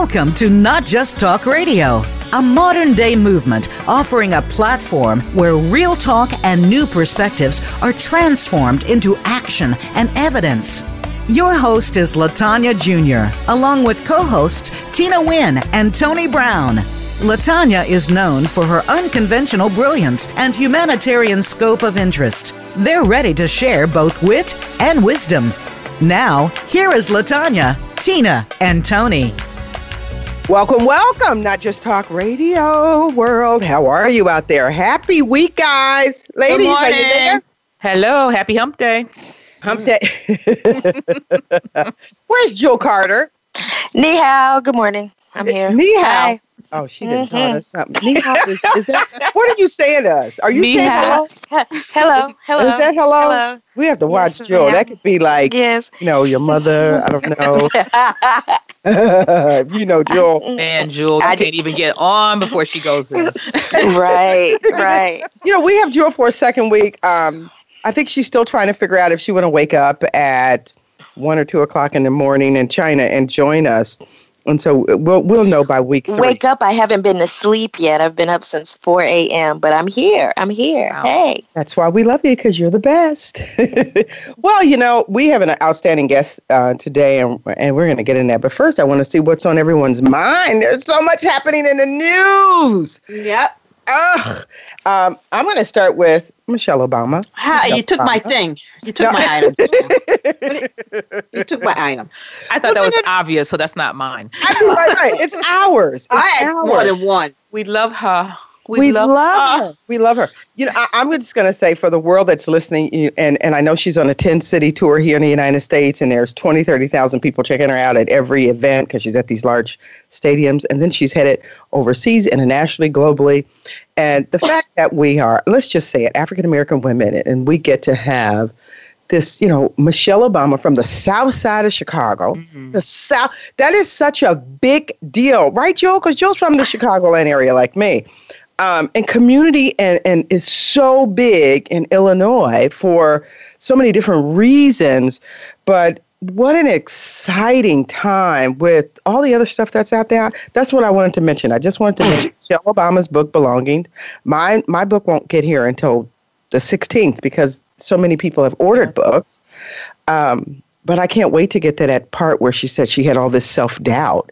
Welcome to Not Just Talk Radio, a modern day movement offering a platform where real talk and new perspectives are transformed into action and evidence. Your host is Latanya Jr., along with co hosts Tina Wynn and Tony Brown. Latanya is known for her unconventional brilliance and humanitarian scope of interest. They're ready to share both wit and wisdom. Now, here is Latanya, Tina, and Tony. Welcome, welcome. Not just talk radio world. How are you out there? Happy week, guys. Ladies, Good are you there? Hello, happy hump day. Hump day. Where's Jill Carter? Ni hao. Good morning. I'm here. Ni hao. Oh, she didn't taught Mhm. us something. Ni hao is, is that, what are you saying to us? Are you Ni saying hao. hello? Hello. Hello. Is that hello? Hello. We have to watch Yes, Jill. That could be like, Yes. you know, your mother. I don't know. you know, Jill. Man, Jules, I I can't even get on before she goes in. right. Right. You know, we have Jill for a second week. Um, I think she's still trying to figure out if she want to wake up at one or two o'clock in the morning in China and join us. And so we'll we'll know by week three. Wake up. I haven't been asleep yet. I've been up since 4 a.m., but I'm here. I'm here. Wow. Hey. That's why we love you because you're the best. well, you know, we have an outstanding guest uh, today, and, and we're going to get in there. But first, I want to see what's on everyone's mind. There's so much happening in the news. Yep. Ugh. Um, I'm going to start with Michelle Obama. How, Michelle you took my thing. You took No. my item. you took my item. I thought that was obvious, so that's not mine. I mean, right, right. It's ours. It's I had ours. more than one. We love her. We, love, her. her. We love her. You know, I, I'm just going to say for the world that's listening, and, and I know she's on a 10 city tour here in the United States, and there's 20, 30,000 people checking her out at every event because she's at these large stadiums. And then she's headed overseas, internationally, globally. And the fact that we are, let's just say it, African American women, and we get to have this, you know, Michelle Obama from the south side of Chicago. Mhm. The South, that is such a big deal, right, Joel? Because Joel's from the Chicagoland area like me. Um, and community and, and is so big in Illinois for so many different reasons. But what an exciting time with all the other stuff that's out there. That's what I wanted to mention. I just wanted to mention Michelle Obama's book, Belonging. My, my book won't get here until the 16th because so many people have ordered books. Um, but I can't wait to get to that part where she said she had all this self doubt.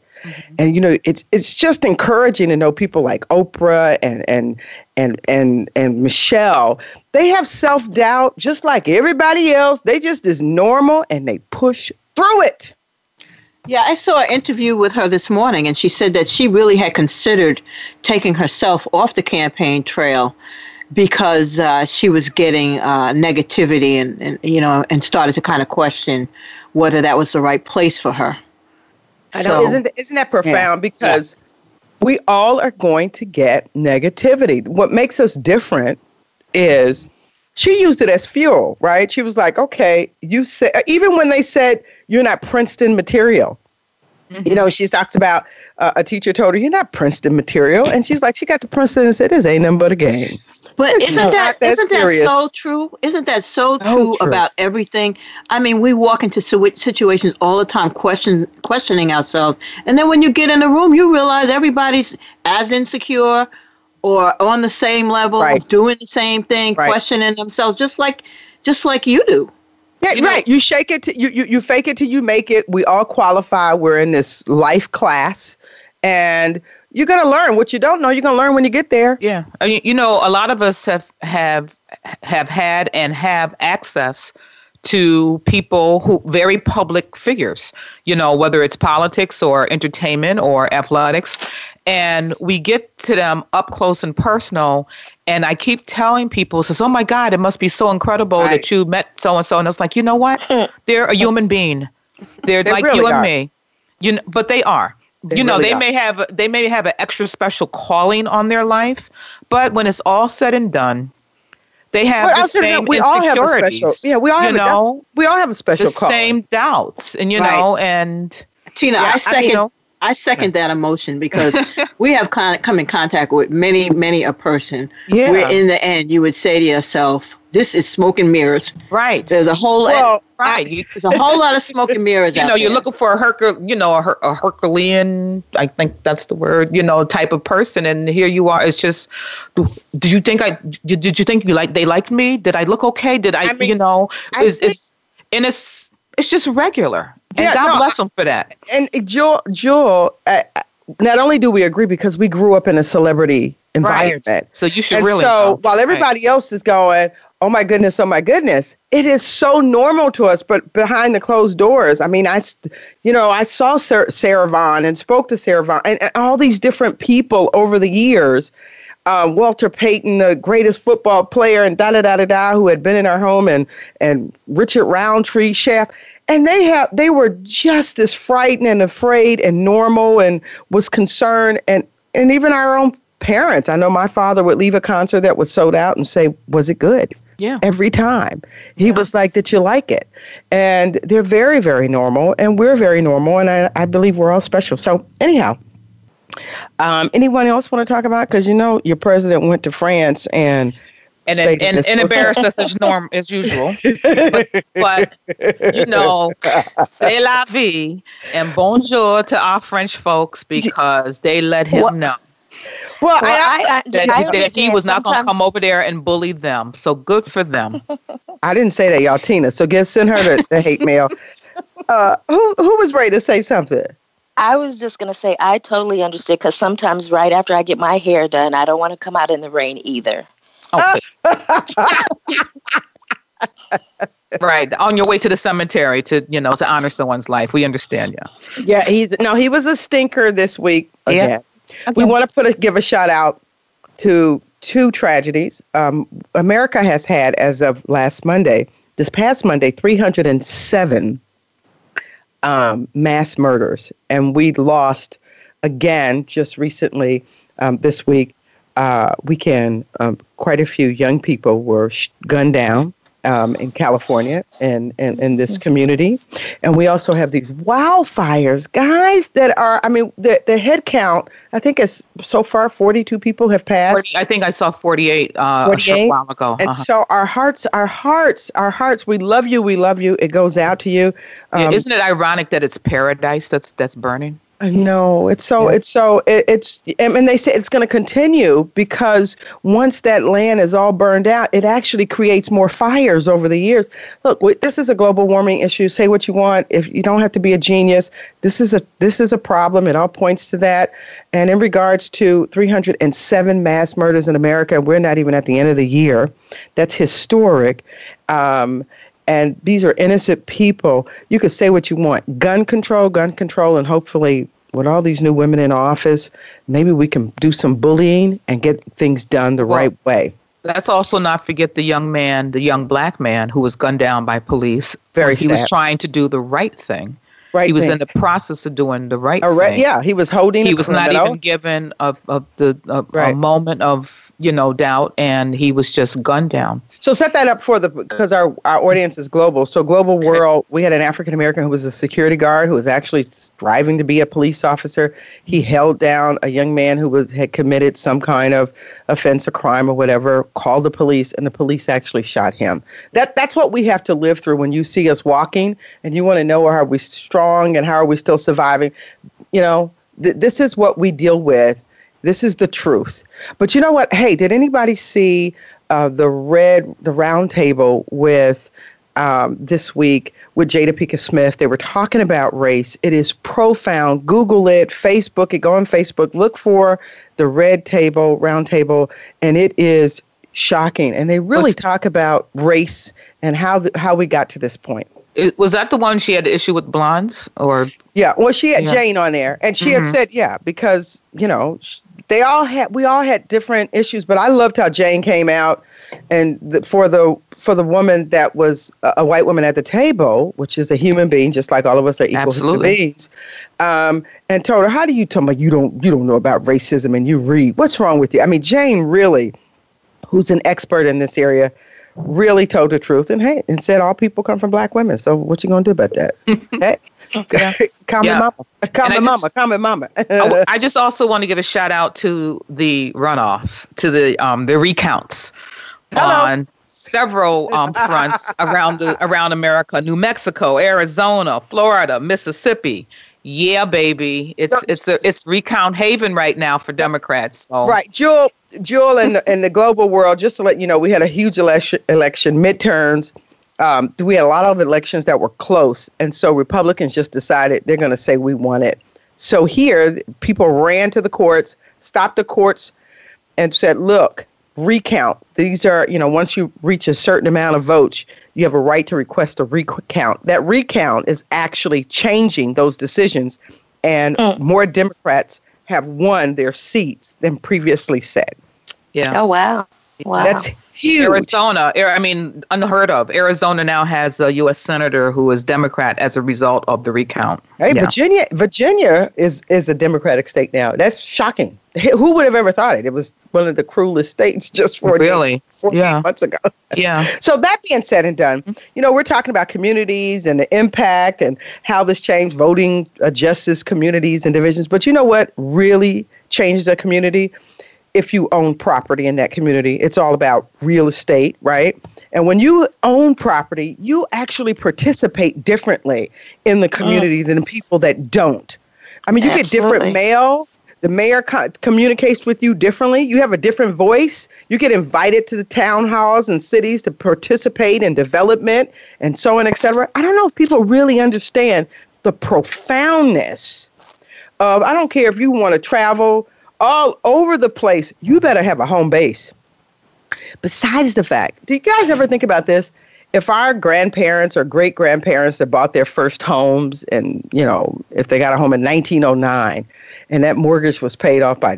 And you know, it's it's just encouraging to know people like Oprah and and and and and Michelle. They have self doubt just like everybody else. They just is normal and they push through it. Yeah, I saw an interview with her this morning, and she said that she really had considered taking herself off the campaign trail because uh, she was getting uh, negativity and, and you know and started to kind of question whether that was the right place for her. I know, So- isn't isn't that profound? Because we all are going to get negativity. What makes us different is she used it as fuel, right? She was like, "Okay, you said." Even when they said you're not Princeton material, you know, she's talked about uh, a teacher told her, "You're not Princeton material," and she's like, she got to Princeton and said, "This ain't nothing but a game." But isn't that that isn't that so true? Isn't that so So true, true. about everything? I mean, we walk into situations all the time, question questioning ourselves, and then when you get in the room, you realize everybody's as insecure or on the same level, Right. doing the same thing, Right. questioning themselves, just like just like you do. Yeah, You know- right. You shake it, to, you, you you fake it till you make it. We all qualify. We're in this life class, and you're gonna learn what you don't know. You're gonna learn when you get there. Yeah, uh, mean, you know, a lot of us have have have had and have access to people who very public figures. You know, whether it's politics or entertainment or athletics, and we get to them up close and personal. And I keep telling people, says, "Oh my God, it must be so incredible Right. that you met so and so." And it's like, you know what? They're a human being. They're They like really you and are. me. You know, but they are. They you know, really they are. may have they may have an extra special calling on their life, but when it's all said and done, they have Well, the I'll tell you same that we all have a insecurities. special. Yeah, we all have. you a, know we all have a special the call. same doubts, and you Right. know, and Tina, yeah, I I second you know, I second that emotion because we have con- come in contact with many, many a person. Yeah. Where in the end, you would say to yourself, "This is smoke and mirrors." Right. There's a whole Well, right. You, there's a whole lot of smoke and mirrors. you know, you're there. looking for a Hercul, you know, a, Her- a Herculean, I think that's the word, you know, type of person, and here you are. It's just, do, do you think I did? Did you think you like they liked me? Did I look okay? Did I, I mean, you know, I is think- is and it's it's just regular, and Yeah, God no, bless them for that. and Jewel, Jewel uh, not only do we agree because we grew up in a celebrity environment. So you should And really. so know. while everybody else is going, oh my goodness, oh my goodness, it is so normal to us. But behind the closed doors, I mean, I, you know, I saw Sarah, Sarah Vaughn and spoke to Sarah Vaughn and, and all these different people over the years. Uh, Walter Payton, the greatest football player, and da da da da da, who had been in our home, and and Richard Roundtree, chef, and they have they were just as frightened and afraid and normal and was concerned, and and even our own parents. I know my father would leave a concert that was sold out and say, "Was it good?" Yeah. Every time he was like, "Did you like it?" And they're very very normal, and we're very normal, and I I believe we're all special. So anyhow. Um, anyone else want to talk about? Because you know your president went to France and and stayed and, and, and hotel. embarrassed us as norm as usual. But, but you know, c'est la vie and bonjour to our French folks because they let him Well- know Well, Well, I, I, I, that, I that he was not going to come over there and bully them. So good for them. I didn't say that, y'all. Tina, so give send her the, the hate mail. Uh, who who was ready to say something? I was just going to say I totally understood because sometimes right after I get my hair done, I don't want to come out in the rain either. Okay. right on your way to the cemetery to you know to honor someone's life. We understand you. Yeah, he's no, he was a stinker this week. Yeah. Again. We want to put a give a shout out to two tragedies. Um, America has had, as of last Monday, this past Monday, 307 um, mass murders, and we lost again just recently um, this week. Uh, weekend, um, quite a few young people were sh- gunned down um, in California and in, this community. And we also have these wildfires, guys, that are, I mean, the, the head count, I think is so far 42 people have passed. 40, I think I saw 48, uh, a 48? short while ago. And Uh-huh. so our hearts, our hearts, our hearts, we love you, we love you. It goes out to you. Yeah, Um, Isn't it ironic that it's paradise that's that's burning? I know it's so it's so it, it's and they say it's going to continue because once that land is all burned out, it actually creates more fires over the years. Look, this is a global warming issue. Say what you want. If you don't have to be a genius, this is a this is a problem. It all points to that. And in regards to 307 mass murders in America, we're not even at the end of the year. That's historic. Um, and these are innocent people. You could say what you want gun control, gun control, and hopefully, with all these new women in office, maybe we can do some bullying and get things done the Well, right way. Let's also not forget the young man, the young black man who was gunned down by police. Very He was trying to do the right thing. Right. he was thing. in the process of doing the right re- thing. yeah, he was holding. He was not even given a, a, the, a, a moment of you know doubt, and he was just gunned down. So set that up for the because our our audience is global. So global world, we had an African American who was a security guard who was actually striving to be a police officer. He held down a young man who was had committed some kind of offense or crime or whatever. Called the police, and the police actually shot him. That that's what we have to live through when you see us walking and you want to know are we strong and how are we still surviving. You know, th- this is what we deal with. This is the truth. But you know what? Hey, did anybody see uh, the red, the round table with um, this week with Jada Pinkett Smith? They were talking about race. It is profound. Google it, Facebook it, go on Facebook, look for the red table, round table, and it is shocking. And they really Was- talk about race and how the, how we got to this point. It, was that the one she had the issue with blondes, or Yeah, well, she had Yeah. Jane on there, and she had Mhm. said, yeah, because you know they all had, we all had different issues, but I loved how Jane came out, and the, for the for the woman that was a, a white woman at the table, which is a human being, just like all of us are equal Absolutely. human beings, um, and told her, how do you tell me you don't you don't know about racism and you read? What's wrong with you? I mean, Jane really, who's an expert in this area, really told the truth and hey, and said all people come from black women. So what you gonna do about that? hey, Yeah. comment Yeah. mama, comment I mama, just- comment mama. I just also want to give a shout out to the runoffs, to the um, the recounts Hello. on several um, fronts around the around America: New Mexico, Arizona, Florida, Mississippi. Yeah, baby, it's it's a it's recount haven right now for Democrats. So. Right, Jewel. Jewel, in the, in the global world, just to let you know, we had a huge election, election midterms. Um, we had a lot of elections that were close, and so Republicans just decided they're going to say we won it. So here, people ran to the courts, stopped the courts, and said, "Look, recount. These are, you know, once you reach a certain amount of votes, you have a right to request a recount. That recount is actually changing those decisions, and more Democrats have won their seats than previously said. Yeah. Oh wow. Wow. That's huge. Arizona, I mean, unheard of. Arizona now has a U.S. senator who is Democrat as a result of the recount. Hey, Yeah. Virginia, Virginia is is a Democratic state now. That's shocking. Who would have ever thought it? It was one of the cruelest states just 48, Really? 48 Yeah. months ago. Yeah. So that being said and done, you know, we're talking about communities and the impact and how this changed voting uh, justice communities and divisions. But you know what really changes a community? If you own property in that community, it's all about real estate, right? And when you own property, you actually participate differently in the community than people that don't. I mean, you get different mail. The mayor co- communicates with you differently. You have a different voice. You get invited to the town halls and cities to participate in development and so on, et cetera. I don't know if people really understand the profoundness of, I don't care if you want to travel all over the place, you better have a home base. Besides the fact, do you guys ever think about this? If our grandparents or great grandparents that bought their first homes, and you know, if they got a home in 1909, and that mortgage was paid off by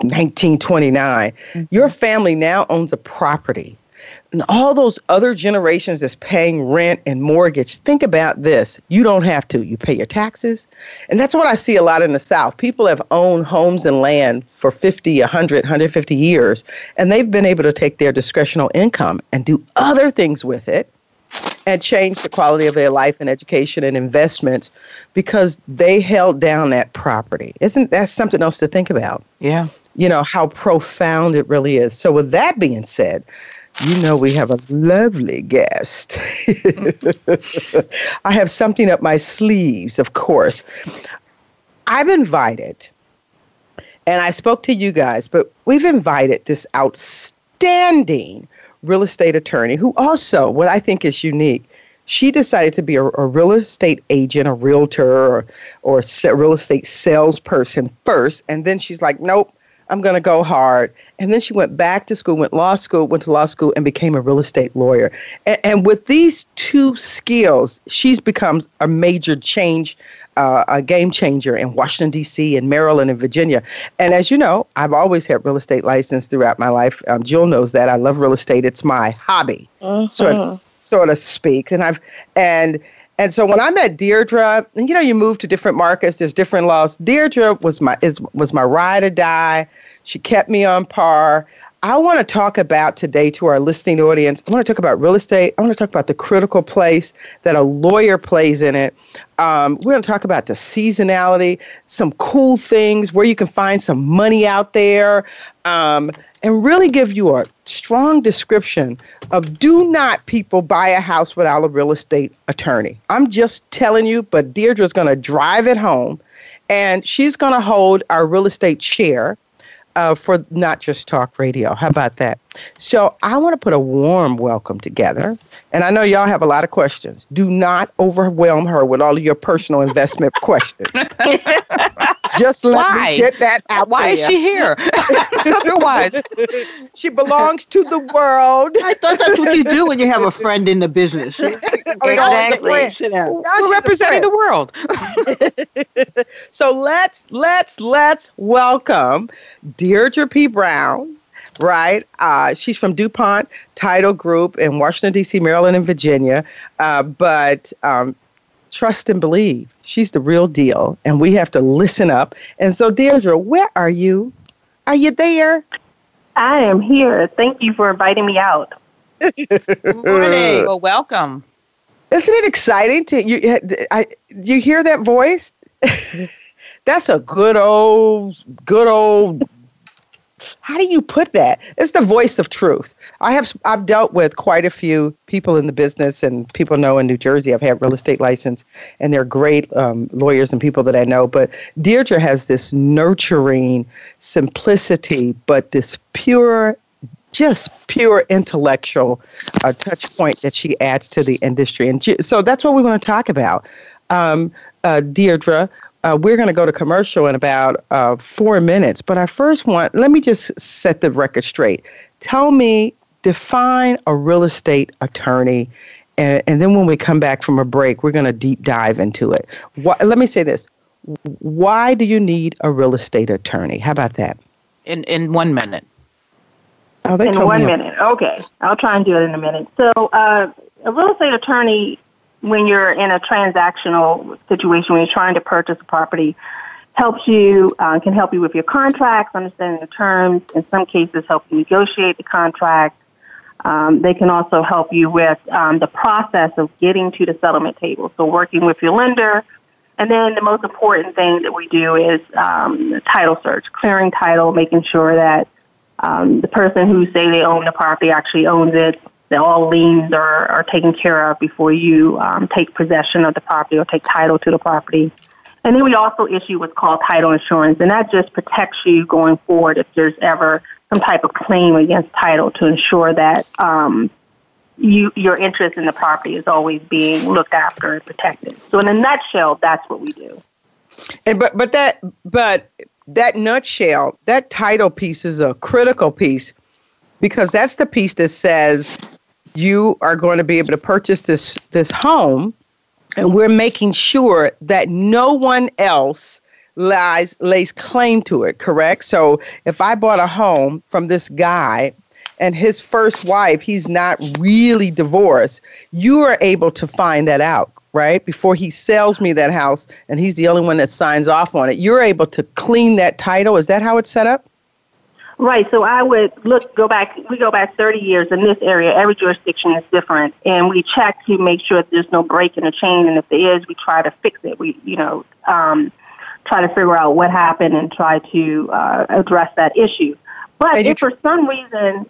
1929, mm-hmm. your family now owns a property. And all those other generations that's paying rent and mortgage, think about this. You don't have to. You pay your taxes. And that's what I see a lot in the South. People have owned homes and land for 50, 100, 150 years, and they've been able to take their discretional income and do other things with it and change the quality of their life and education and investments because they held down that property. Isn't that something else to think about? Yeah. you know how profound it really is. So with that being said, you know we have a lovely guest. I have something up my sleeves, of course. I've invited, and I spoke to you guys, but we've invited this outstanding real estate attorney who also, what I think is unique, she decided to be a, a real estate agent, a realtor, or, or real estate salesperson first. And then she's like, nope, I'm going to go hard. And then she went back to school, went law school, went to law school, and became a real estate lawyer. And, and with these two skills, she's become a major change, uh, a game changer in Washington, D.C., and Maryland and Virginia. And as you know, I've always had real estate license throughout my life. Um, Jill knows that. I love real estate. It's my hobby, sort, of, so to speak. And I've, and, and so when I met Deirdre, and you know, you move to different markets, there's different laws. Deirdre was my is was my ride or die. She kept me on par. I want to talk about today to our listening audience. I want to talk about real estate. I want to talk about the critical place that a lawyer plays in it. Um, we're going to talk about the seasonality, some cool things, where you can find some money out there, um, and really give you a strong description of do not people buy a house without a real estate attorney. I'm just telling you, but Deirdre's going to drive it home, and she's going to hold our real estate chair uh, for not just talk radio. How about that? So I want to put a warm welcome together. And I know y'all have a lot of questions. Do not overwhelm her with all of your personal investment questions. just let Why? me get that out Why is she here? Otherwise, She belongs to the world. I thought that's what you do when you have a friend in the business. Oh, y'all the Exactly. friend. Sit. Now we're representing the world. So let's let's let's welcome Deirdre P. Brown. Right, uh, she's from DuPont Title Group in Washington D.C., Maryland, and Virginia. Uh, but um, trust and believe, she's the real deal, and we have to listen up. And so, Deirdre, where are you? Are you there? I am here. Thank you for inviting me out. Good morning. Well, welcome. Isn't it exciting to you? Eh, I, you hear that voice? That's a good old, good old. How do you put that? It's the voice of truth. I have I've dealt with quite a few people in the business, and people know in New Jersey I've had real estate license, and they're great um, lawyers and people that I know. But Deirdre has this nurturing simplicity, but this pure just pure intellectual uh, touch point that she adds to the industry. And so that's what we want to talk about. Um, uh, Deirdre, uh, we're going to go to commercial in about uh, four minutes, but I first want, let me just set the record straight. Tell me, define a real estate attorney. And, and then when we come back from a break, we're going to deep dive into it. Why, let me say this. Why do you need a real estate attorney? How about that? In, in one minute. Oh, in one minute. Okay. I'll try and do it in a minute. So, uh, a real estate attorney, when you're in a transactional situation, when you're trying to purchase a property, helps you, uh, can help you with your contracts, understanding the terms, in some cases, help you negotiate the contract. Um, they can also help you with um, the process of getting to the settlement table. So, working with your lender. And then the most important thing that we do is um, title search, clearing title, making sure that um, the person who say they own the property actually owns it. That all liens are, are taken care of before you um, take possession of the property or take title to the property. And then we also issue what's called title insurance, and that just protects you going forward if there's ever some type of claim against title to ensure that um, you, your interest in the property is always being looked after and protected. So, in a nutshell, that's what we do. And but but that but that nutshell, that title piece is a critical piece because that's the piece that says you are going to be able to purchase this this home and we're making sure that no one else lies lays claim to it correct so if i bought a home from this guy and his first wife he's not really divorced you are able to find that out right? Before he sells me that house and he's the only one that signs off on it, you're able to clean that title. Is that how it's set up? Right. So I would look, go back, we go back 30 years in this area. Every jurisdiction is different. And we check to make sure that there's no break in the chain. And if there is, we try to fix it. We, you know, um, try to figure out what happened and try to uh, address that issue. But if for some reason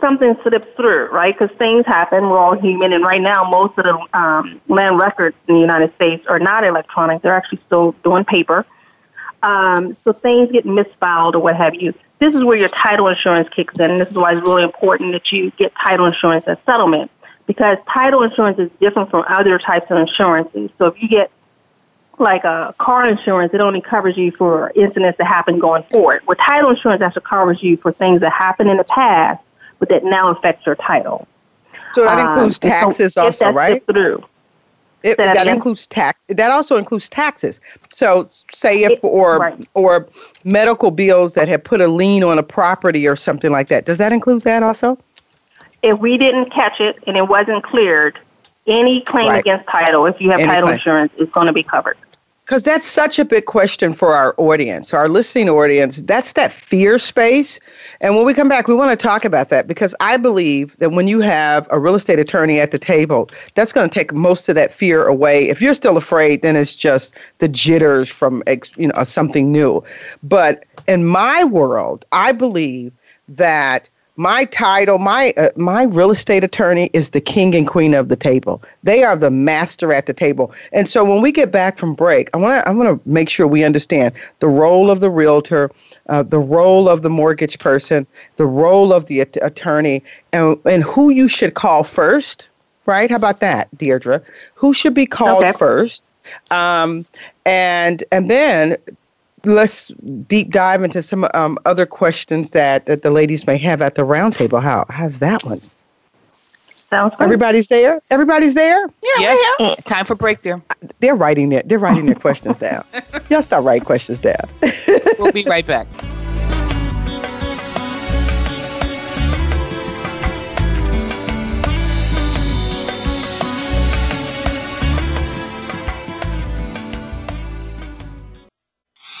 something slips through, right? Because things happen. We're all human, and right now, most of the um, land records in the United States are not electronic. They're actually still doing paper. Um, so things get misfiled or what have you. This is where your title insurance kicks in, and this is why it's really important that you get title insurance as settlement because title insurance is different from other types of insurances. So if you get like a car insurance, it only covers you for incidents that happen going forward. Where title insurance actually covers you for things that happened in the past but that now affects your title. So that includes um, taxes so also, right? Through. It, that, that includes tax. That also includes taxes. So, say if or right. or medical bills that have put a lien on a property or something like that. Does that include that also? If we didn't catch it and it wasn't cleared, any claim right. against title, if you have any title claim. insurance, is going to be covered because that's such a big question for our audience, our listening audience. That's that fear space. And when we come back, we want to talk about that because I believe that when you have a real estate attorney at the table, that's going to take most of that fear away. If you're still afraid, then it's just the jitters from you know something new. But in my world, I believe that my title, my uh, my real estate attorney is the king and queen of the table. They are the master at the table. And so when we get back from break, I want to I want to make sure we understand the role of the realtor, uh, the role of the mortgage person, the role of the at- attorney, and and who you should call first. Right? How about that, Deirdre? Who should be called okay. first? Um, and and then let's deep dive into some um, other questions that, that the ladies may have at the roundtable. How how's that one? Sounds good. Everybody's there. Everybody's there. Yeah, yes. yeah. Time for break there. They're writing it. They're writing their questions down. Y'all start writing questions down. we'll be right back.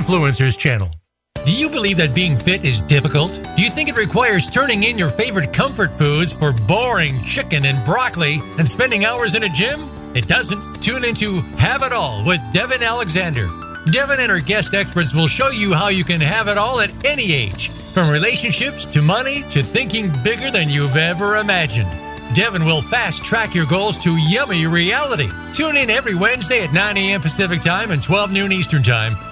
Influencers channel. Do you believe that being fit is difficult? Do you think it requires turning in your favorite comfort foods for boring chicken and broccoli and spending hours in a gym? It doesn't. Tune into Have It All with Devin Alexander. Devin and her guest experts will show you how you can have it all at any age, from relationships to money to thinking bigger than you've ever imagined. Devin will fast track your goals to yummy reality. Tune in every Wednesday at 9 a.m. Pacific Time and 12 noon Eastern Time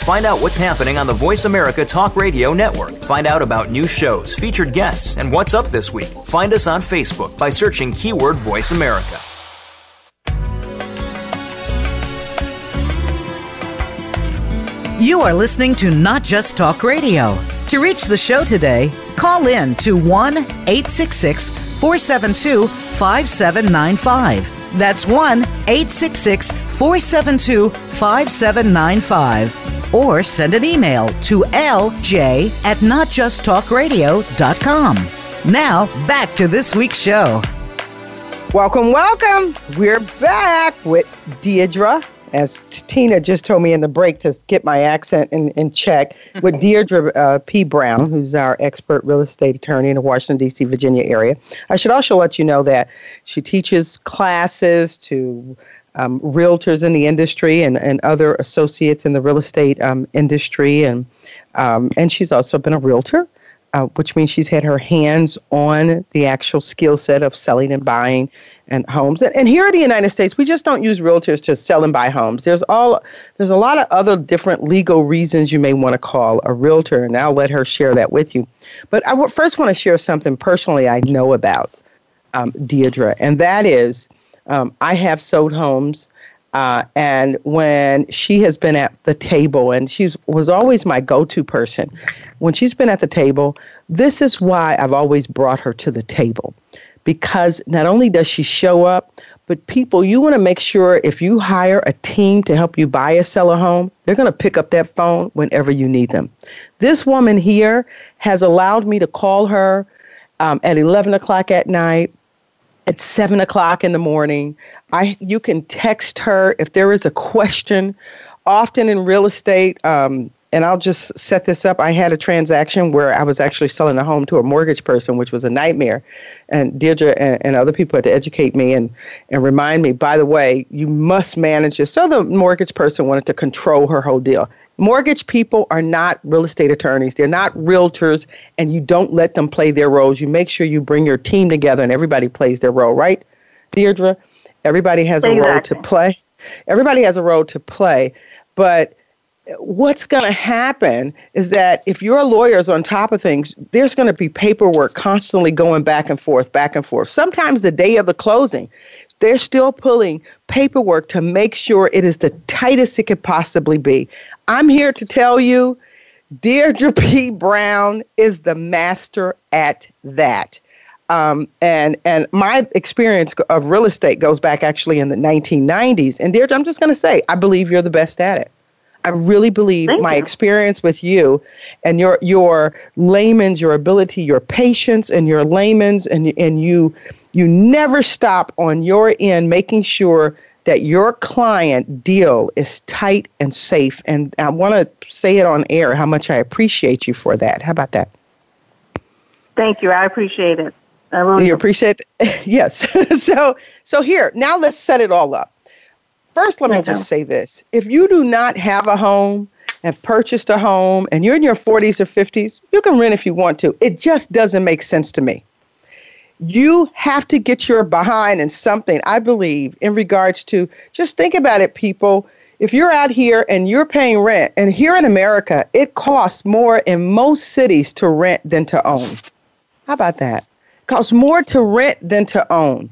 Find out what's happening on the Voice America Talk Radio Network. Find out about new shows, featured guests, and what's up this week. Find us on Facebook by searching keyword Voice America. You are listening to Not Just Talk Radio. To reach the show today, call in to 1 866 472 5795. That's 1 866 472 5795. Or send an email to lj at notjusttalkradio.com. Now, back to this week's show. Welcome, welcome. We're back with Deirdre as Tina just told me in the break to get my accent in, in check, with Deirdre uh, P. Brown, who's our expert real estate attorney in the Washington, D.C., Virginia area. I should also let you know that she teaches classes to um, realtors in the industry and, and other associates in the real estate um, industry. And, um, and she's also been a realtor. Uh, which means she's had her hands on the actual skill set of selling and buying and homes. And, and here in the United States, we just don't use realtors to sell and buy homes. There's all there's a lot of other different legal reasons you may want to call a realtor, and I'll let her share that with you. But I w- first want to share something personally I know about um, and that is um, I have sold homes. Uh, and when she has been at the table, and she was always my go-to person, when she's been at the table, this is why I've always brought her to the table because not only does she show up, but people, you want to make sure if you hire a team to help you buy or sell a home, they're going to pick up that phone whenever you need them. This woman here has allowed me to call her um, at 11 o'clock at night, at 7 o'clock in the morning. I, you can text her if there is a question. Often in real estate, um, and I'll just set this up. I had a transaction where I was actually selling a home to a mortgage person, which was a nightmare. And Deirdre and, and other people had to educate me and, and remind me, by the way, you must manage this. So the mortgage person wanted to control her whole deal. Mortgage people are not real estate attorneys. They're not realtors, and you don't let them play their roles. You make sure you bring your team together and everybody plays their role, right, Deirdre? Everybody has a role to play. Everybody has a role to play. But what's going to happen is that if your lawyer is on top of things, there's going to be paperwork constantly going back and forth, back and forth. Sometimes the day of the closing, they're still pulling paperwork to make sure it is the tightest it could possibly be. I'm here to tell you, Deirdre P. Brown is the master at that. Um, and and my experience of real estate goes back actually in the 1990s. And Deirdre, I'm just going to say, I believe you're the best at it. I really believe Thank my you. experience with you and your your layman's, your ability, your patience, and your layman's, and and you you never stop on your end making sure that your client deal is tight and safe. And I want to say it on air how much I appreciate you for that. How about that? Thank you. I appreciate it. I really you appreciate it. yes. so so here now let's set it all up First, let me just say this. If you do not have a home, have purchased a home, and you're in your 40s or 50s, you can rent if you want to. It just doesn't make sense to me. You have to get your behind in something, I believe, in regards to just think about it, people. If you're out here and you're paying rent, and here in America, it costs more in most cities to rent than to own. How about that? It costs more to rent than to own.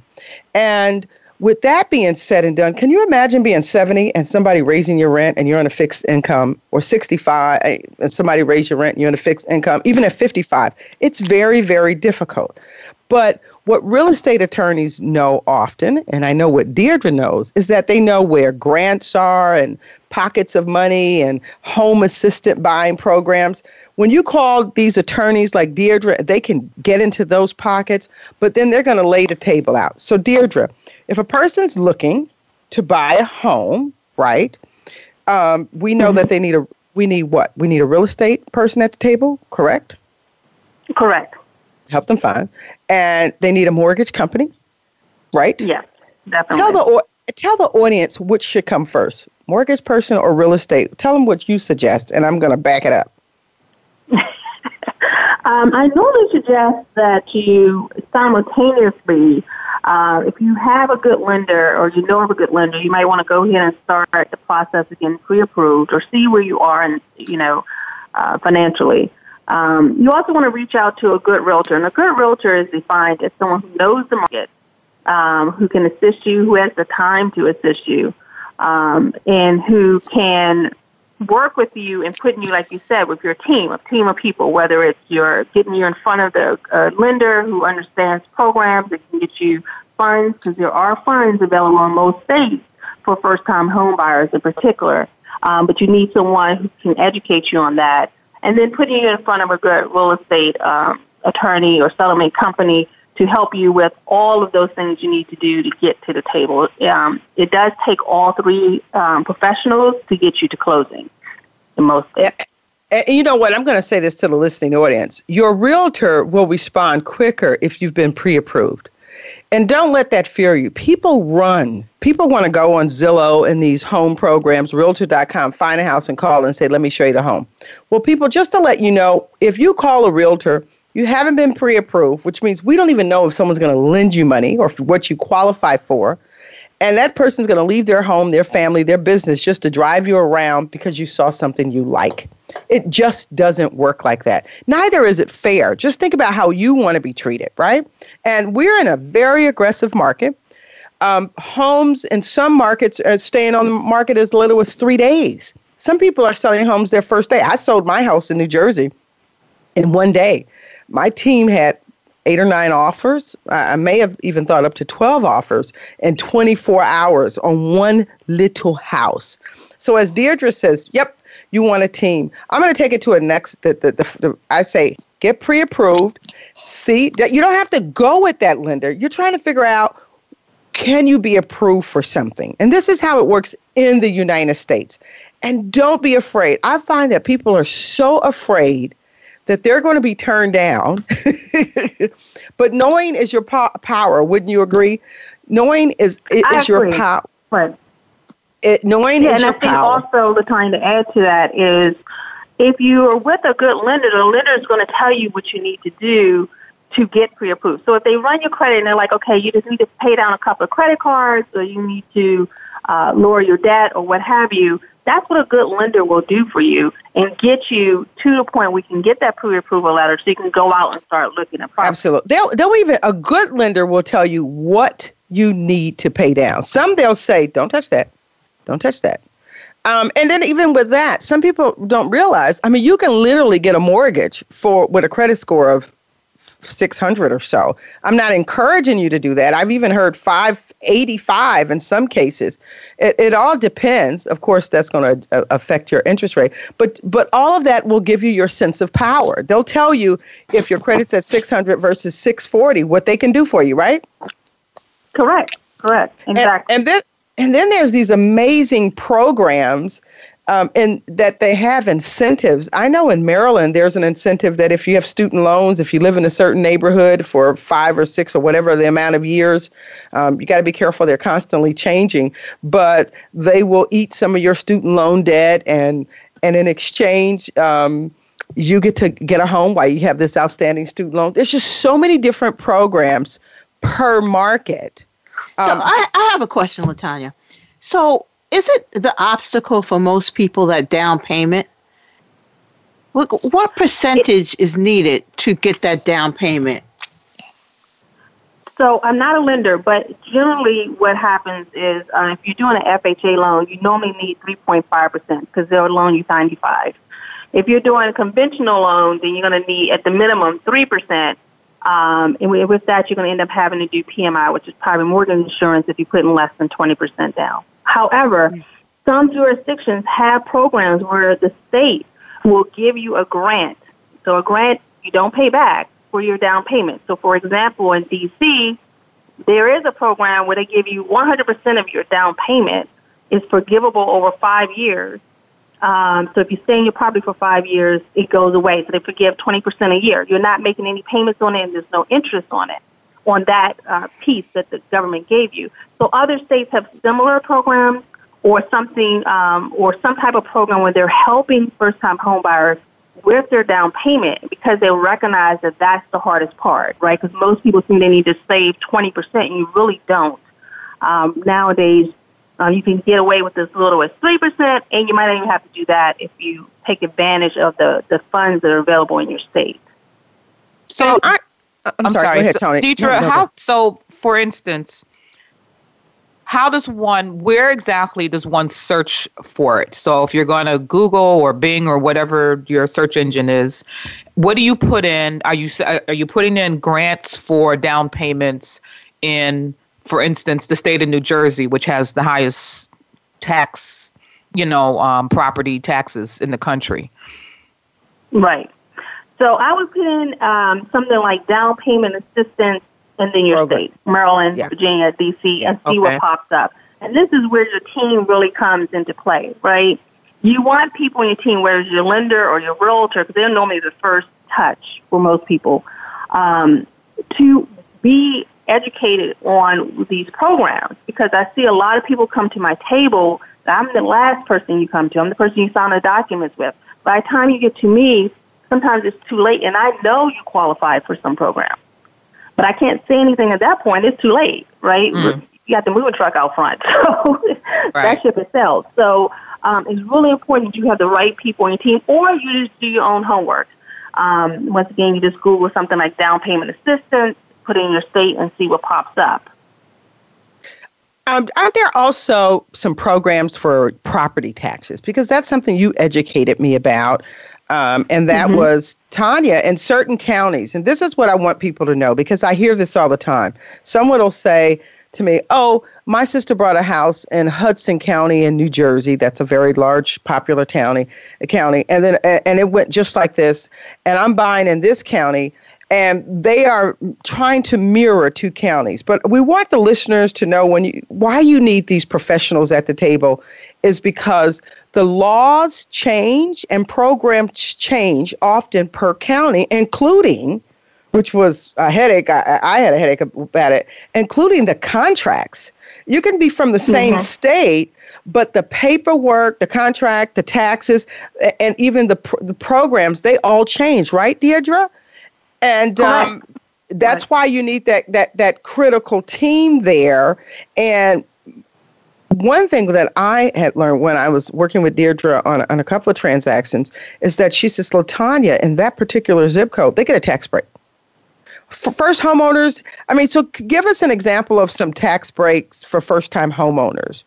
And with that being said and done, can you imagine being 70 and somebody raising your rent and you're on a fixed income, or 65 eh, and somebody raise your rent and you're on a fixed income, even at 55? It's very, very difficult. But what real estate attorneys know often, and I know what Deirdre knows, is that they know where grants are and pockets of money and home assistant buying programs when you call these attorneys like Deirdre, they can get into those pockets, but then they're going to lay the table out. So, Deirdre, if a person's looking to buy a home, right? Um, we know mm-hmm. that they need a we need what? We need a real estate person at the table, correct? Correct. Help them find, and they need a mortgage company, right? Yes, definitely. Tell the tell the audience which should come first, mortgage person or real estate. Tell them what you suggest, and I'm going to back it up. um, I normally suggest that you simultaneously, uh, if you have a good lender or you know of a good lender, you might want to go ahead and start the process again pre-approved or see where you are and you know uh, financially. Um, you also want to reach out to a good realtor, and a good realtor is defined as someone who knows the market, um, who can assist you, who has the time to assist you, um, and who can work with you and putting you, like you said, with your team, a team of people, whether it's you're getting you in front of the uh, lender who understands programs that can get you funds, because there are funds available in most states for first-time home buyers in particular. Um, but you need someone who can educate you on that. And then putting you in front of a good real estate um, attorney or settlement company to help you with all of those things you need to do to get to the table. Um, it does take all three um, professionals to get you to closing. The most. And you know what? I'm going to say this to the listening audience. Your realtor will respond quicker if you've been pre approved. And don't let that fear you. People run. People want to go on Zillow and these home programs, realtor.com, find a house and call and say, let me show you the home. Well, people, just to let you know, if you call a realtor, you haven't been pre approved, which means we don't even know if someone's going to lend you money or what you qualify for. And that person's going to leave their home, their family, their business just to drive you around because you saw something you like. It just doesn't work like that. Neither is it fair. Just think about how you want to be treated, right? And we're in a very aggressive market. Um, homes in some markets are staying on the market as little as three days. Some people are selling homes their first day. I sold my house in New Jersey in one day my team had eight or nine offers. I may have even thought up to 12 offers in 24 hours on one little house. So as Deirdre says, yep, you want a team. I'm going to take it to a next, the, the, the, the I say, get pre-approved. See, that you don't have to go with that lender. You're trying to figure out, can you be approved for something? And this is how it works in the United States. And don't be afraid. I find that people are so afraid that they're going to be turned down. but knowing is your po- power, wouldn't you agree? Knowing is is your power. Right. It, knowing yeah, is and your I think power. also the trying to add to that is if you are with a good lender, the lender is going to tell you what you need to do to get pre-approved. So if they run your credit and they're like, okay, you just need to pay down a couple of credit cards, or you need to uh, lower your debt, or what have you, that's what a good lender will do for you and get you to the point we can get that pre-approval letter so you can go out and start looking at property. Absolutely. They'll, they'll even, a good lender will tell you what you need to pay down. Some they'll say, don't touch that. Don't touch that. Um, and then even with that, some people don't realize, I mean, you can literally get a mortgage for with a credit score of 600 or so. I'm not encouraging you to do that. I've even heard 585 in some cases. It, it all depends. Of course, that's going to uh, affect your interest rate, but but all of that will give you your sense of power. They'll tell you if your credit's at 600 versus 640, what they can do for you, right? Correct. Correct. Exactly. And, and then and then there's these amazing programs um, and that they have incentives. I know in Maryland, there's an incentive that if you have student loans, if you live in a certain neighborhood for five or six or whatever the amount of years, um, you got to be careful. They're constantly changing, but they will eat some of your student loan debt, and and in exchange. Um, you get to get a home while you have this outstanding student loan. There's just so many different programs per market. so um, I, I have a question, Latanya. So is it the obstacle for most people that down payment? What, what percentage is needed to get that down payment? So I'm not a lender, but generally what happens is uh, if you're doing an FHA loan, you normally need 3.5% because they'll loan you 95. If you're doing a conventional loan, then you're going to need at the minimum 3%. Um, and with that, you're going to end up having to do PMI, which is private mortgage insurance if you put in less than 20% down. However, some jurisdictions have programs where the state will give you a grant. So a grant you don't pay back for your down payment. So for example, in DC, there is a program where they give you 100% of your down payment is forgivable over five years. Um, so if you stay in your property for five years, it goes away. So they forgive 20% a year. You're not making any payments on it and there's no interest on it on that uh, piece that the government gave you. So other states have similar programs or something, um, or some type of program where they're helping first-time homebuyers with their down payment because they recognize that that's the hardest part, right? Because most people think they need to save 20% and you really don't. Um, nowadays, uh, you can get away with as little as 3% and you might not even have to do that if you take advantage of the, the funds that are available in your state. So, I, I'm, I'm sorry, sorry. Go ahead, Tony. So, Deirdre, no, no, how, so for instance, how does one where exactly does one search for it so if you're going to google or bing or whatever your search engine is what do you put in are you are you putting in grants for down payments in for instance the state of new jersey which has the highest tax you know um, property taxes in the country right so i would put in um, something like down payment assistance and then your state, Maryland, yeah. Virginia, DC, and see okay. what pops up. And this is where your team really comes into play, right? You want people in your team, whether it's your lender or your realtor, because they're normally the first touch for most people, um, to be educated on these programs. Because I see a lot of people come to my table. I'm the last person you come to. I'm the person you sign the documents with. By the time you get to me, sometimes it's too late, and I know you qualify for some program. But I can't say anything at that point. It's too late, right? Mm. You got the moving truck out front. So right. that ship is sailed. So um, it's really important that you have the right people on your team or you just do your own homework. Um, once again, you just Google something like down payment assistance, put in your state and see what pops up. Um, aren't there also some programs for property taxes? Because that's something you educated me about. Um, and that mm-hmm. was Tanya in certain counties. And this is what I want people to know because I hear this all the time. Someone will say to me, Oh, my sister bought a house in Hudson County in New Jersey. That's a very large, popular county. County, and then and it went just like this. And I'm buying in this county, and they are trying to mirror two counties. But we want the listeners to know when you why you need these professionals at the table is because the laws change and programs change often per county, including, which was a headache. I, I had a headache about it, including the contracts. You can be from the same mm-hmm. state, but the paperwork, the contract, the taxes, and even the the programs, they all change, right, Deirdre? And um, that's why you need that that that critical team there. And one thing that I had learned when I was working with Deirdre on, on a couple of transactions is that she says, Latanya, in that particular zip code, they get a tax break. For first homeowners, I mean, so give us an example of some tax breaks for first time homeowners.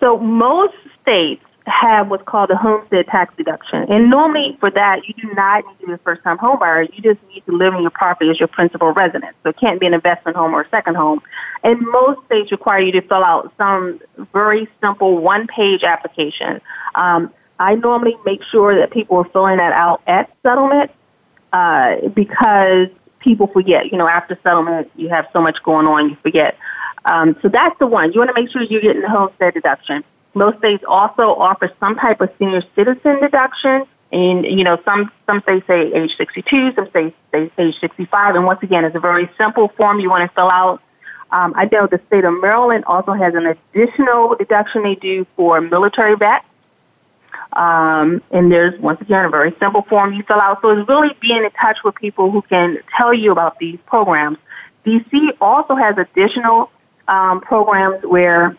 So most states have what's called a homestead tax deduction. And normally for that, you do not need to be a first time home buyer. You just need to live in your property as your principal residence. So it can't be an investment home or a second home. And most states require you to fill out some very simple one page application. Um, I normally make sure that people are filling that out at settlement uh, because people forget. You know, after settlement, you have so much going on, you forget. Um, so that's the one. You want to make sure you're getting the homestead deduction. Most states also offer some type of senior citizen deduction. And, you know, some, some states say age 62, some states say age 65. And once again, it's a very simple form you want to fill out. Um, I know the state of Maryland also has an additional deduction they do for military vets. Um, and there's, once again, a very simple form you fill out. So it's really being in touch with people who can tell you about these programs. DC also has additional um, programs where,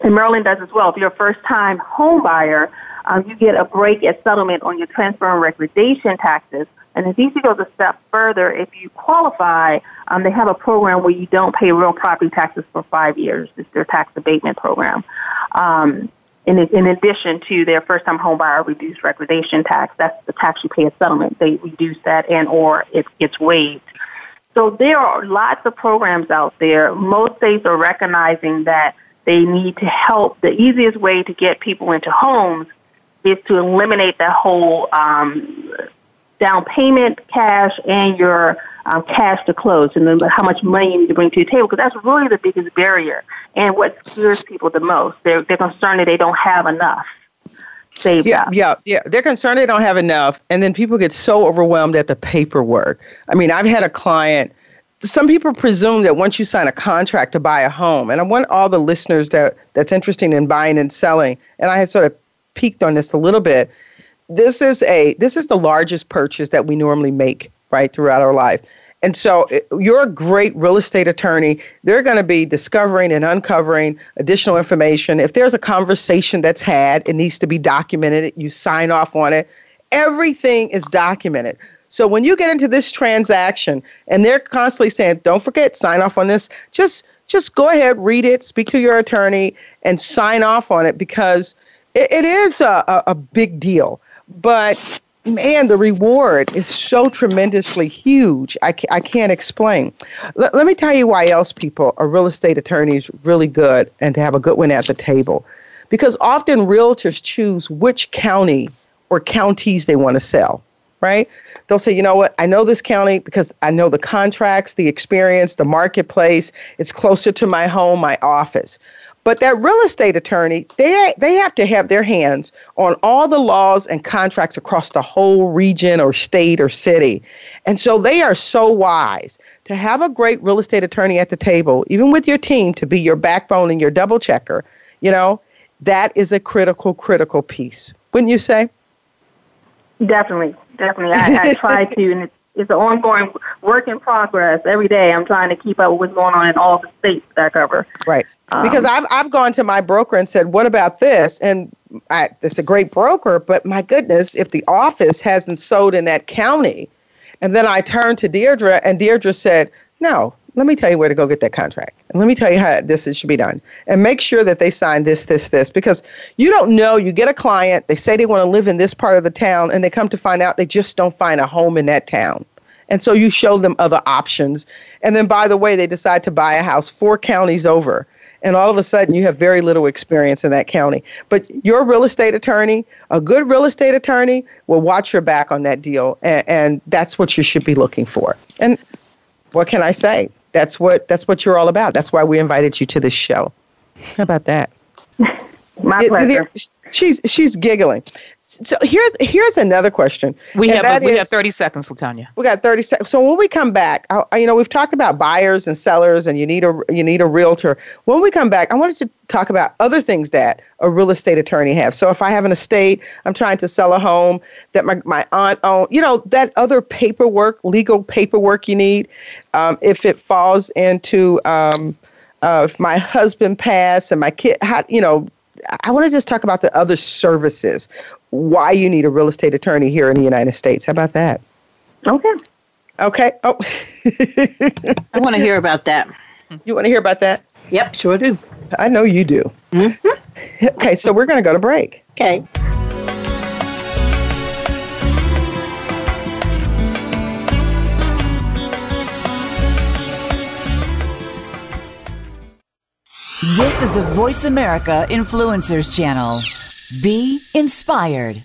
and Maryland does as well, if you're a first time home buyer, um, you get a break at settlement on your transfer and recordation taxes. And if DC goes a step further, if you qualify, um, they have a program where you don't pay real property taxes for five years. It's their tax abatement program. Um, in, in addition to their first-time home buyer reduced recordation tax, that's the tax you pay at settlement. They reduce that and or it gets waived. So there are lots of programs out there. Most states are recognizing that they need to help. The easiest way to get people into homes is to eliminate that whole um, down payment cash and your um, cash to close and then how much money you need to bring to the table because that's really the biggest barrier and what scares people the most. They're, they're concerned that they don't have enough. Saved yeah, up. yeah, yeah. They're concerned they don't have enough, and then people get so overwhelmed at the paperwork. I mean, I've had a client. Some people presume that once you sign a contract to buy a home, and I want all the listeners that that's interested in buying and selling, and I had sort of peeked on this a little bit. This is a this is the largest purchase that we normally make right throughout our life. And so eh, you're a great real estate attorney. They're going to be discovering and uncovering additional information. If there's a conversation that's had, it needs to be documented. You sign off on it. Everything is documented. So when you get into this transaction and they're constantly saying, don't forget, sign off on this, just just go ahead, read it, speak to your attorney, and sign off on it because it, it is a, a, a big deal. But man, the reward is so tremendously huge. I, I can't explain. L- let me tell you why else people, a real estate attorney, is really good and to have a good one at the table. Because often realtors choose which county or counties they want to sell, right? They'll say, you know what, I know this county because I know the contracts, the experience, the marketplace. It's closer to my home, my office. But that real estate attorney, they they have to have their hands on all the laws and contracts across the whole region or state or city. And so they are so wise to have a great real estate attorney at the table, even with your team to be your backbone and your double checker, you know, that is a critical, critical piece. Wouldn't you say? Definitely, definitely. I, I try to, and it's, it's an ongoing work in progress. Every day, I'm trying to keep up with what's going on in all the states that I cover. Right. Um, because I've I've gone to my broker and said, "What about this?" And I, it's a great broker, but my goodness, if the office hasn't sold in that county, and then I turned to Deirdre, and Deirdre said, "No, let me tell you where to go get that contract, and let me tell you how this should be done, and make sure that they sign this, this, this, because you don't know. You get a client, they say they want to live in this part of the town, and they come to find out they just don't find a home in that town." And so you show them other options. And then, by the way, they decide to buy a house four counties over and all of a sudden you have very little experience in that county. But your real estate attorney, a good real estate attorney, will watch your back on that deal, and, and that's what you should be looking for. And what can I say? That's what that's what you're all about. That's why we invited you to this show. How about that? My pleasure. She's she's giggling. So here's here's another question. We have a, we is, have 30 seconds, Latanya. We got 30 seconds. So when we come back, I, you know, we've talked about buyers and sellers, and you need a you need a realtor. When we come back, I wanted to talk about other things that a real estate attorney has. So if I have an estate, I'm trying to sell a home that my my aunt owned, you know, that other paperwork, legal paperwork you need. Um, if it falls into um, uh, if my husband passed and my kid, how, you know, I want to just talk about the other services why you need a real estate attorney here in the United States. How about that? Okay. Okay. Oh, I want to hear about that. You want to hear about that? Yep, sure do. I know you do. Mm-hmm. Okay, so we're going to go to break. Okay. This is the Voice America Influencers Channel. Be inspired.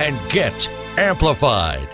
and get amplified.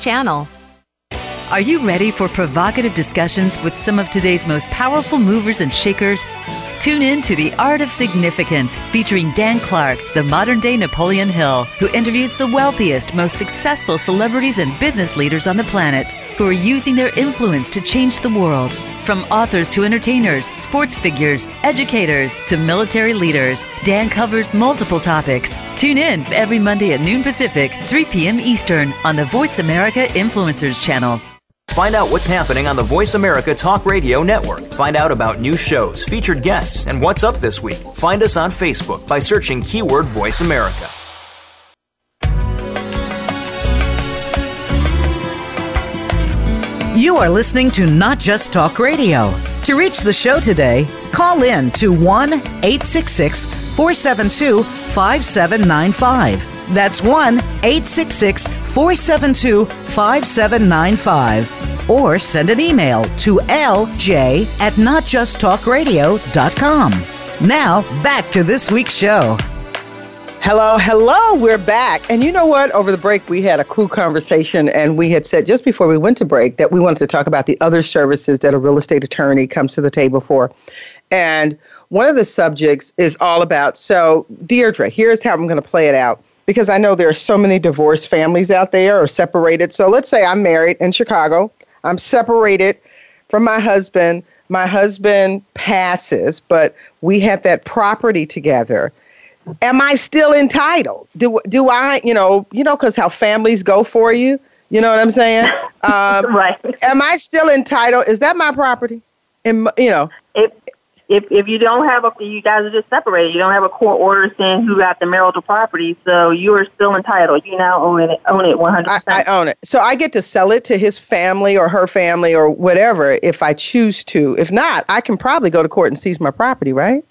channel. Are you ready for provocative discussions with some of today's most powerful movers and shakers? Tune in to The Art of Significance, featuring Dan Clark, the modern day Napoleon Hill, who interviews the wealthiest, most successful celebrities and business leaders on the planet who are using their influence to change the world. From authors to entertainers, sports figures, educators to military leaders, Dan covers multiple topics. Tune in every Monday at noon Pacific, 3 p.m. Eastern on the Voice America Influencers channel. Find out what's happening on the Voice America Talk Radio Network. Find out about new shows, featured guests, and what's up this week. Find us on Facebook by searching keyword Voice America. You are listening to Not Just Talk Radio. To reach the show today, call in to 1 866 472 5795. That's 1 866 472 5795. Or send an email to lj at notjusttalkradio.com. Now, back to this week's show. Hello, hello, we're back. And you know what? Over the break, we had a cool conversation, and we had said just before we went to break that we wanted to talk about the other services that a real estate attorney comes to the table for. And one of the subjects is all about so, Deirdre, here's how I'm going to play it out because I know there are so many divorced families out there or separated. So, let's say I'm married in Chicago, I'm separated from my husband. My husband passes, but we had that property together am I still entitled? Do do I, you know, you know, because how families go for you. You know what I'm saying? Um, right. Am I still entitled? Is that my property? And you know, if if if you don't have a, you guys are just separated. You don't have a court order saying who got the marital property, so you are still entitled. You now own it. Own it 100. I, I own it. So I get to sell it to his family or her family or whatever if I choose to. If not, I can probably go to court and seize my property, right?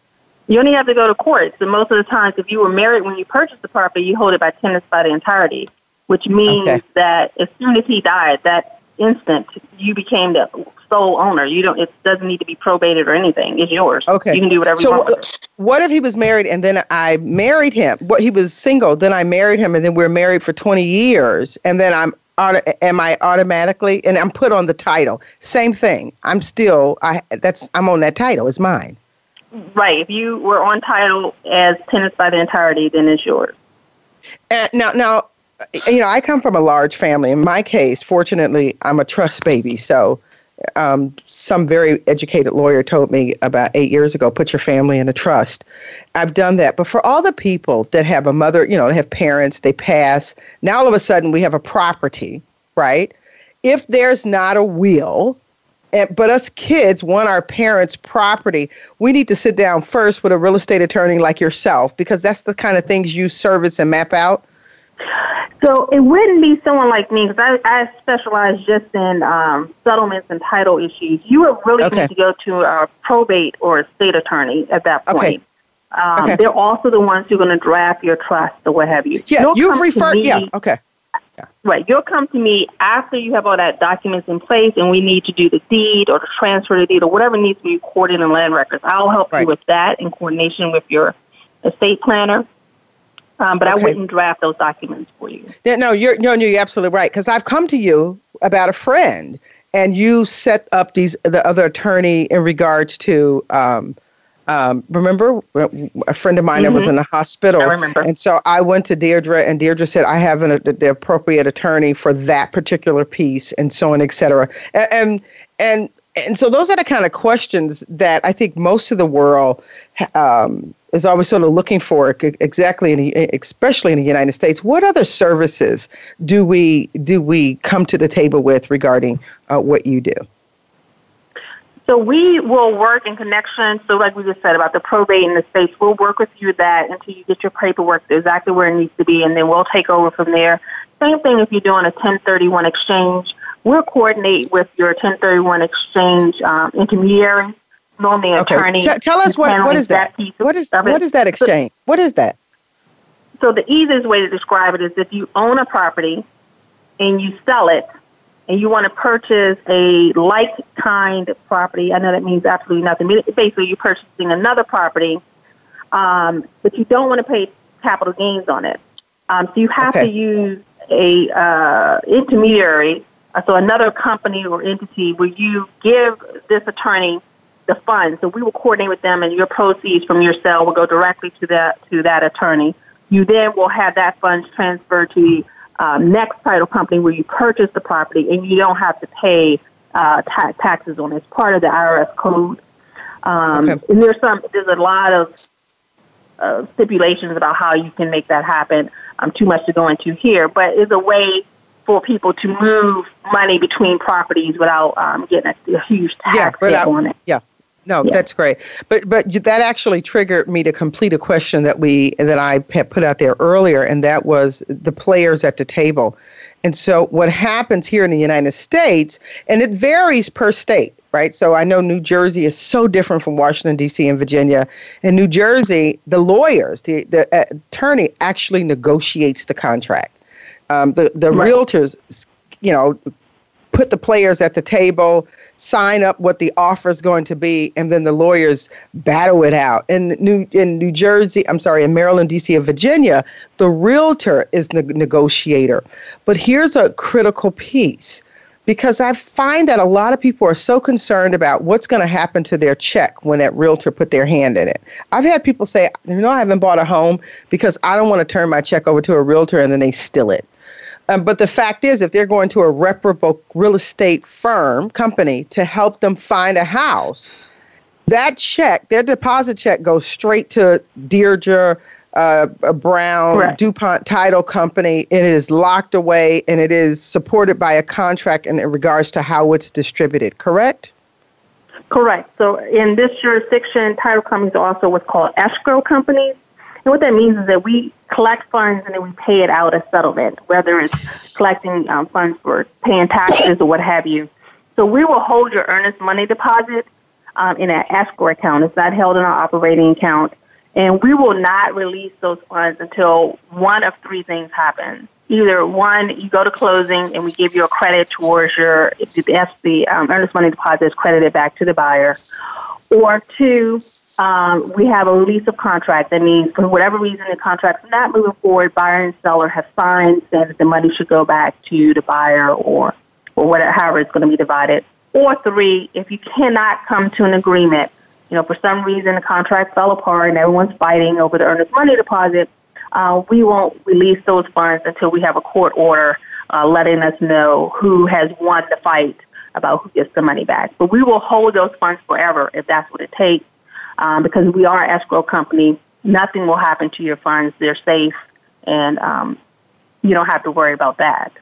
You only have to go to court. So most of the times, if you were married when you purchased the property, you hold it by tenants by the entirety, which means okay. that as soon as he died, that instant, you became the sole owner. You don't. It doesn't need to be probated or anything. It's yours. Okay. You can do whatever so you want. So, what if he was married and then I married him? What he was single, then I married him, and then we're married for twenty years, and then I'm am I automatically and I'm put on the title? Same thing. I'm still I that's I'm on that title. It's mine. Right. If you were on title as tenants by the entirety, then it's yours. Uh, now, now, you know, I come from a large family. In my case, fortunately, I'm a trust baby. So, um, some very educated lawyer told me about eight years ago, put your family in a trust. I've done that. But for all the people that have a mother, you know, have parents, they pass, now all of a sudden we have a property, right? If there's not a will, and, but us kids want our parents' property. We need to sit down first with a real estate attorney like yourself because that's the kind of things you service and map out. So it wouldn't be someone like me because I, I specialize just in um, settlements and title issues. You would really okay. need to go to a probate or a state attorney at that point. Okay. Um, okay. They're also the ones who are going to draft your trust or what have you. Yeah, You'll you've referred. Yeah, okay. Right. You'll come to me after you have all that documents in place and we need to do the deed or the transfer the deed or whatever needs to be recorded in land records. I'll help right. you with that in coordination with your estate planner. Um, but okay. I wouldn't draft those documents for you. Yeah, no, you're no, no, you're absolutely right. Because I've come to you about a friend, and you set up these the other attorney in regards to um, um, remember a friend of mine mm-hmm. that was mm-hmm. in the hospital. I remember. And so I went to Deirdre, and Deirdre said, I have an, the appropriate attorney for that particular piece, and so on, et cetera. And, and, and so those are the kind of questions that I think most of the world um, is always sort of looking for, exactly, in the, especially in the United States. What other services do we do we come to the table with regarding uh, what you do? So we will work in connection. So like we just said about the probate in the states, we'll work with you that until you get your paperwork exactly where it needs to be, and then we'll take over from there. Same thing if you're doing a 1031 exchange. We'll coordinate with your 1031 exchange um, intermediary, normally okay. attorney. T- tell us what, what is that? that what is what is that exchange? So, what is that? So the easiest way to describe it is if you own a property and you sell it and you want to purchase a like kind property, I know that means absolutely nothing. Basically, you're purchasing another property, um, but you don't want to pay capital gains on it. Um, so you have okay. to use a uh, intermediary, uh, so another company or entity where you give this attorney the funds. So we will coordinate with them, and your proceeds from your sale will go directly to that to that attorney. You then will have that funds transferred to the um, next title company where you purchase the property and you don't have to pay uh, ta- taxes on it. It's part of the IRS code. Um, okay. And there's some, there's a lot of uh, stipulations about how you can make that happen. Um, too much to go into here, but it's a way for people to move money between properties without um, getting a, a huge tax yeah, without, on it. Yeah, no, yeah. that's great. But but that actually triggered me to complete a question that we that I had put out there earlier, and that was the players at the table. And so what happens here in the United States, and it varies per state, right? So I know New Jersey is so different from Washington D.C. and Virginia. In New Jersey, the lawyers, the the attorney actually negotiates the contract. Um, the the right. realtors, you know, put the players at the table sign up what the offer is going to be, and then the lawyers battle it out. In New in New Jersey, I'm sorry, in Maryland, D.C., and Virginia, the realtor is the negotiator. But here's a critical piece because I find that a lot of people are so concerned about what's going to happen to their check when that realtor put their hand in it. I've had people say, you know, I haven't bought a home because I don't want to turn my check over to a realtor and then they steal it. Um, but the fact is, if they're going to a reputable real estate firm company to help them find a house, that check, their deposit check, goes straight to Deirdre uh, Brown Correct. DuPont Title Company. And it is locked away, and it is supported by a contract in regards to how it's distributed. Correct? Correct. So in this jurisdiction, title companies are also what's called escrow companies. And what that means is that we collect funds and then we pay it out as settlement, whether it's collecting um, funds for paying taxes or what have you. So we will hold your earnest money deposit um, in an escrow account. It's not held in our operating account. And we will not release those funds until one of three things happens. Either one, you go to closing and we give you a credit towards your, the, the um, earnest money deposit is credited back to the buyer, or two, um, we have a release of contract. That means for whatever reason the contract's not moving forward, buyer and seller have signed that the money should go back to the buyer or or whatever however it's going to be divided. Or three, if you cannot come to an agreement, you know, for some reason the contract fell apart and everyone's fighting over the earnest money deposit, uh, we won't release those funds until we have a court order uh, letting us know who has won the fight about who gets the money back. But we will hold those funds forever if that's what it takes, um, because we are an escrow company. Nothing will happen to your funds; they're safe, and um, you don't have to worry about that.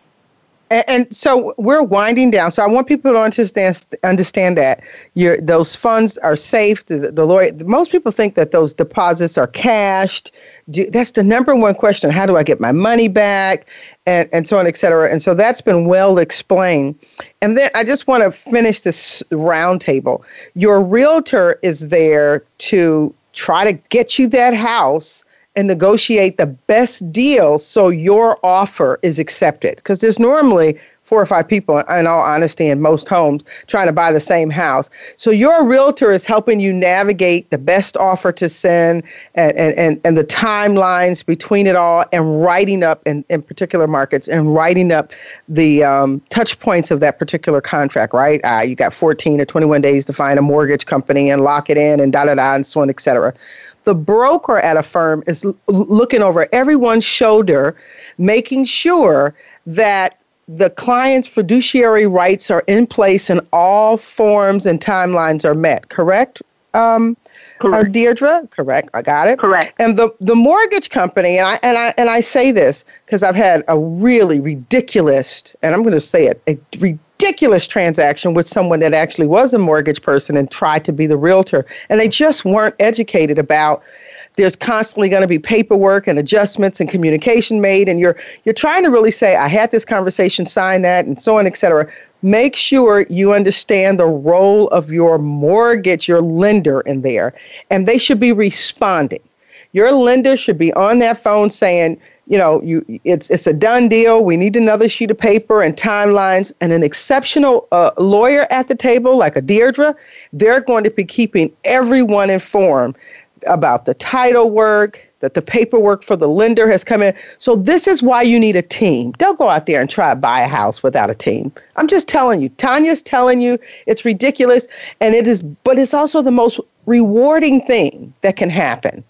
And, so we're winding down. So I want people to understand understand that your those funds are safe. The, the lawyer, most people think that those deposits are cashed. Do, that's the number one question. How do I get my money back? And and so on, et cetera. And so that's been well explained. And then I just want to finish this roundtable. Your realtor is there to try to get you that house and negotiate the best deal so your offer is accepted. Because there's normally four or five people, in all honesty, in most homes trying to buy the same house. So your realtor is helping you navigate the best offer to send and, and, and the timelines between it all and writing up in, in particular markets and writing up the um, touch points of that particular contract, right? Uh, you got 14 or 21 days to find a mortgage company and lock it in and da da da and so on, et cetera the broker at a firm is l- looking over everyone's shoulder, making sure that the client's fiduciary rights are in place and all forms and timelines are met. Correct? Um, Correct. Uh, Deirdre, correct. I got it. Correct. And the the mortgage company, and I and I and I say this because I've had a really ridiculous, and I'm going to say it, a ridiculous transaction with someone that actually was a mortgage person and tried to be the realtor, and they just weren't educated about there's constantly going to be paperwork and adjustments and communication made and you're you're trying to really say i had this conversation sign that and so on et cetera. Make sure you understand the role of your mortgage your lender in there and they should be responding. Your lender should be on that phone saying you know you it's it's a done deal we need another sheet of paper and timelines and an exceptional uh, lawyer at the table like a deirdre they're going to be keeping everyone informed about the title work, that the paperwork for the lender has come in. So this is why you need a team. Don't go out there and try to buy a house without a team. I'm just telling you. Tanya's telling you it's ridiculous and it is but it's also the most rewarding thing that can happen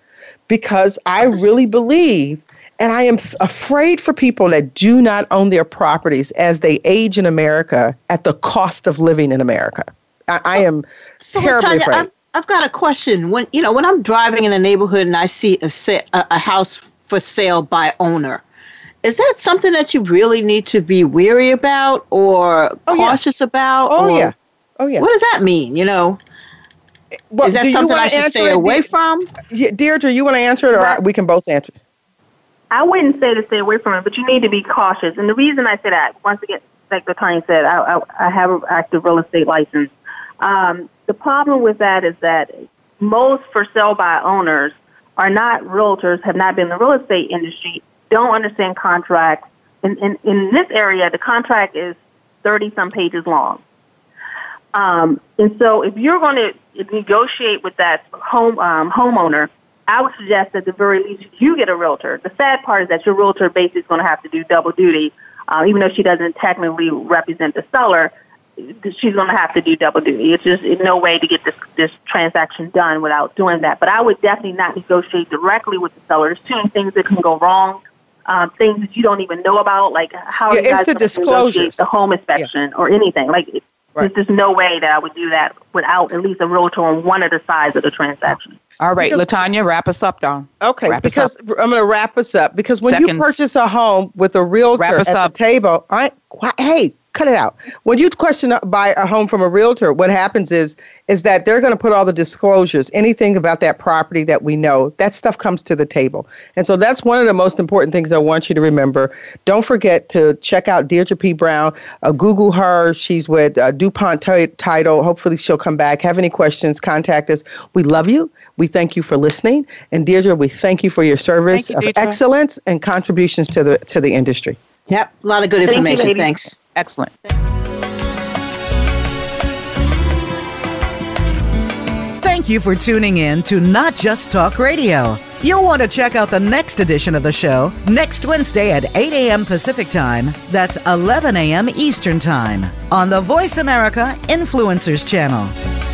because I really believe and I am f- afraid for people that do not own their properties as they age in America at the cost of living in America. I, I am so, terribly Tanya, afraid. I'm, I've got a question. When you know, when I'm driving in a neighborhood and I see a sa- a house for sale by owner, is that something that you really need to be weary about or oh, cautious yeah. about? Oh yeah, oh yeah. What does that mean? You know, well, is that something I should stay away from? Yeah, Deirdre, you want to answer it, or well, we can both answer. I wouldn't say to stay away from it, but you need to be cautious. And the reason I say that, once again, like the client said, I, I, I have an active real estate license. Um, the problem with that is that most for sale by owners are not realtors, have not been in the real estate industry, don't understand contracts. In, in, in this area, the contract is 30 some pages long. Um, and so if you're going to negotiate with that home um, homeowner, I would suggest at the very least you get a realtor. The sad part is that your realtor basically is going to have to do double duty, uh, even though she doesn't technically represent the seller she's going to have to do double duty. It's just no way to get this this transaction done without doing that. But I would definitely not negotiate directly with the seller. There's too many things that can go wrong. Um, things that you don't even know about, like how yeah, you guys the disclosures, the home inspection, yeah. or anything. Like right. there's just no way that I would do that without at least a realtor on one of the sides of the transaction. All right, because, Latanya, wrap us up, Don. Okay, wrap because I'm going to wrap us up because when Seconds. you purchase a home with a realtor at up. the table, I hey, cut it out. When you question buy a home from a realtor, what happens is is that they're going to put all the disclosures, anything about that property that we know, that stuff comes to the table. And so that's one of the most important things I want you to remember. Don't forget to check out Deirdre P. Brown. Uh, Google her. She's with uh, DuPont t- Title. Hopefully she'll come back. Have any questions, contact us. We love you. We thank you for listening. And Deirdre, we thank you for your service you, of excellence and contributions to the to the industry. Yep, a lot of good information. Thank you, Thanks. Excellent. Thank you for tuning in to Not Just Talk Radio. You'll want to check out the next edition of the show next Wednesday at 8 a.m. Pacific Time. That's 11 a.m. Eastern Time on the Voice America Influencers Channel.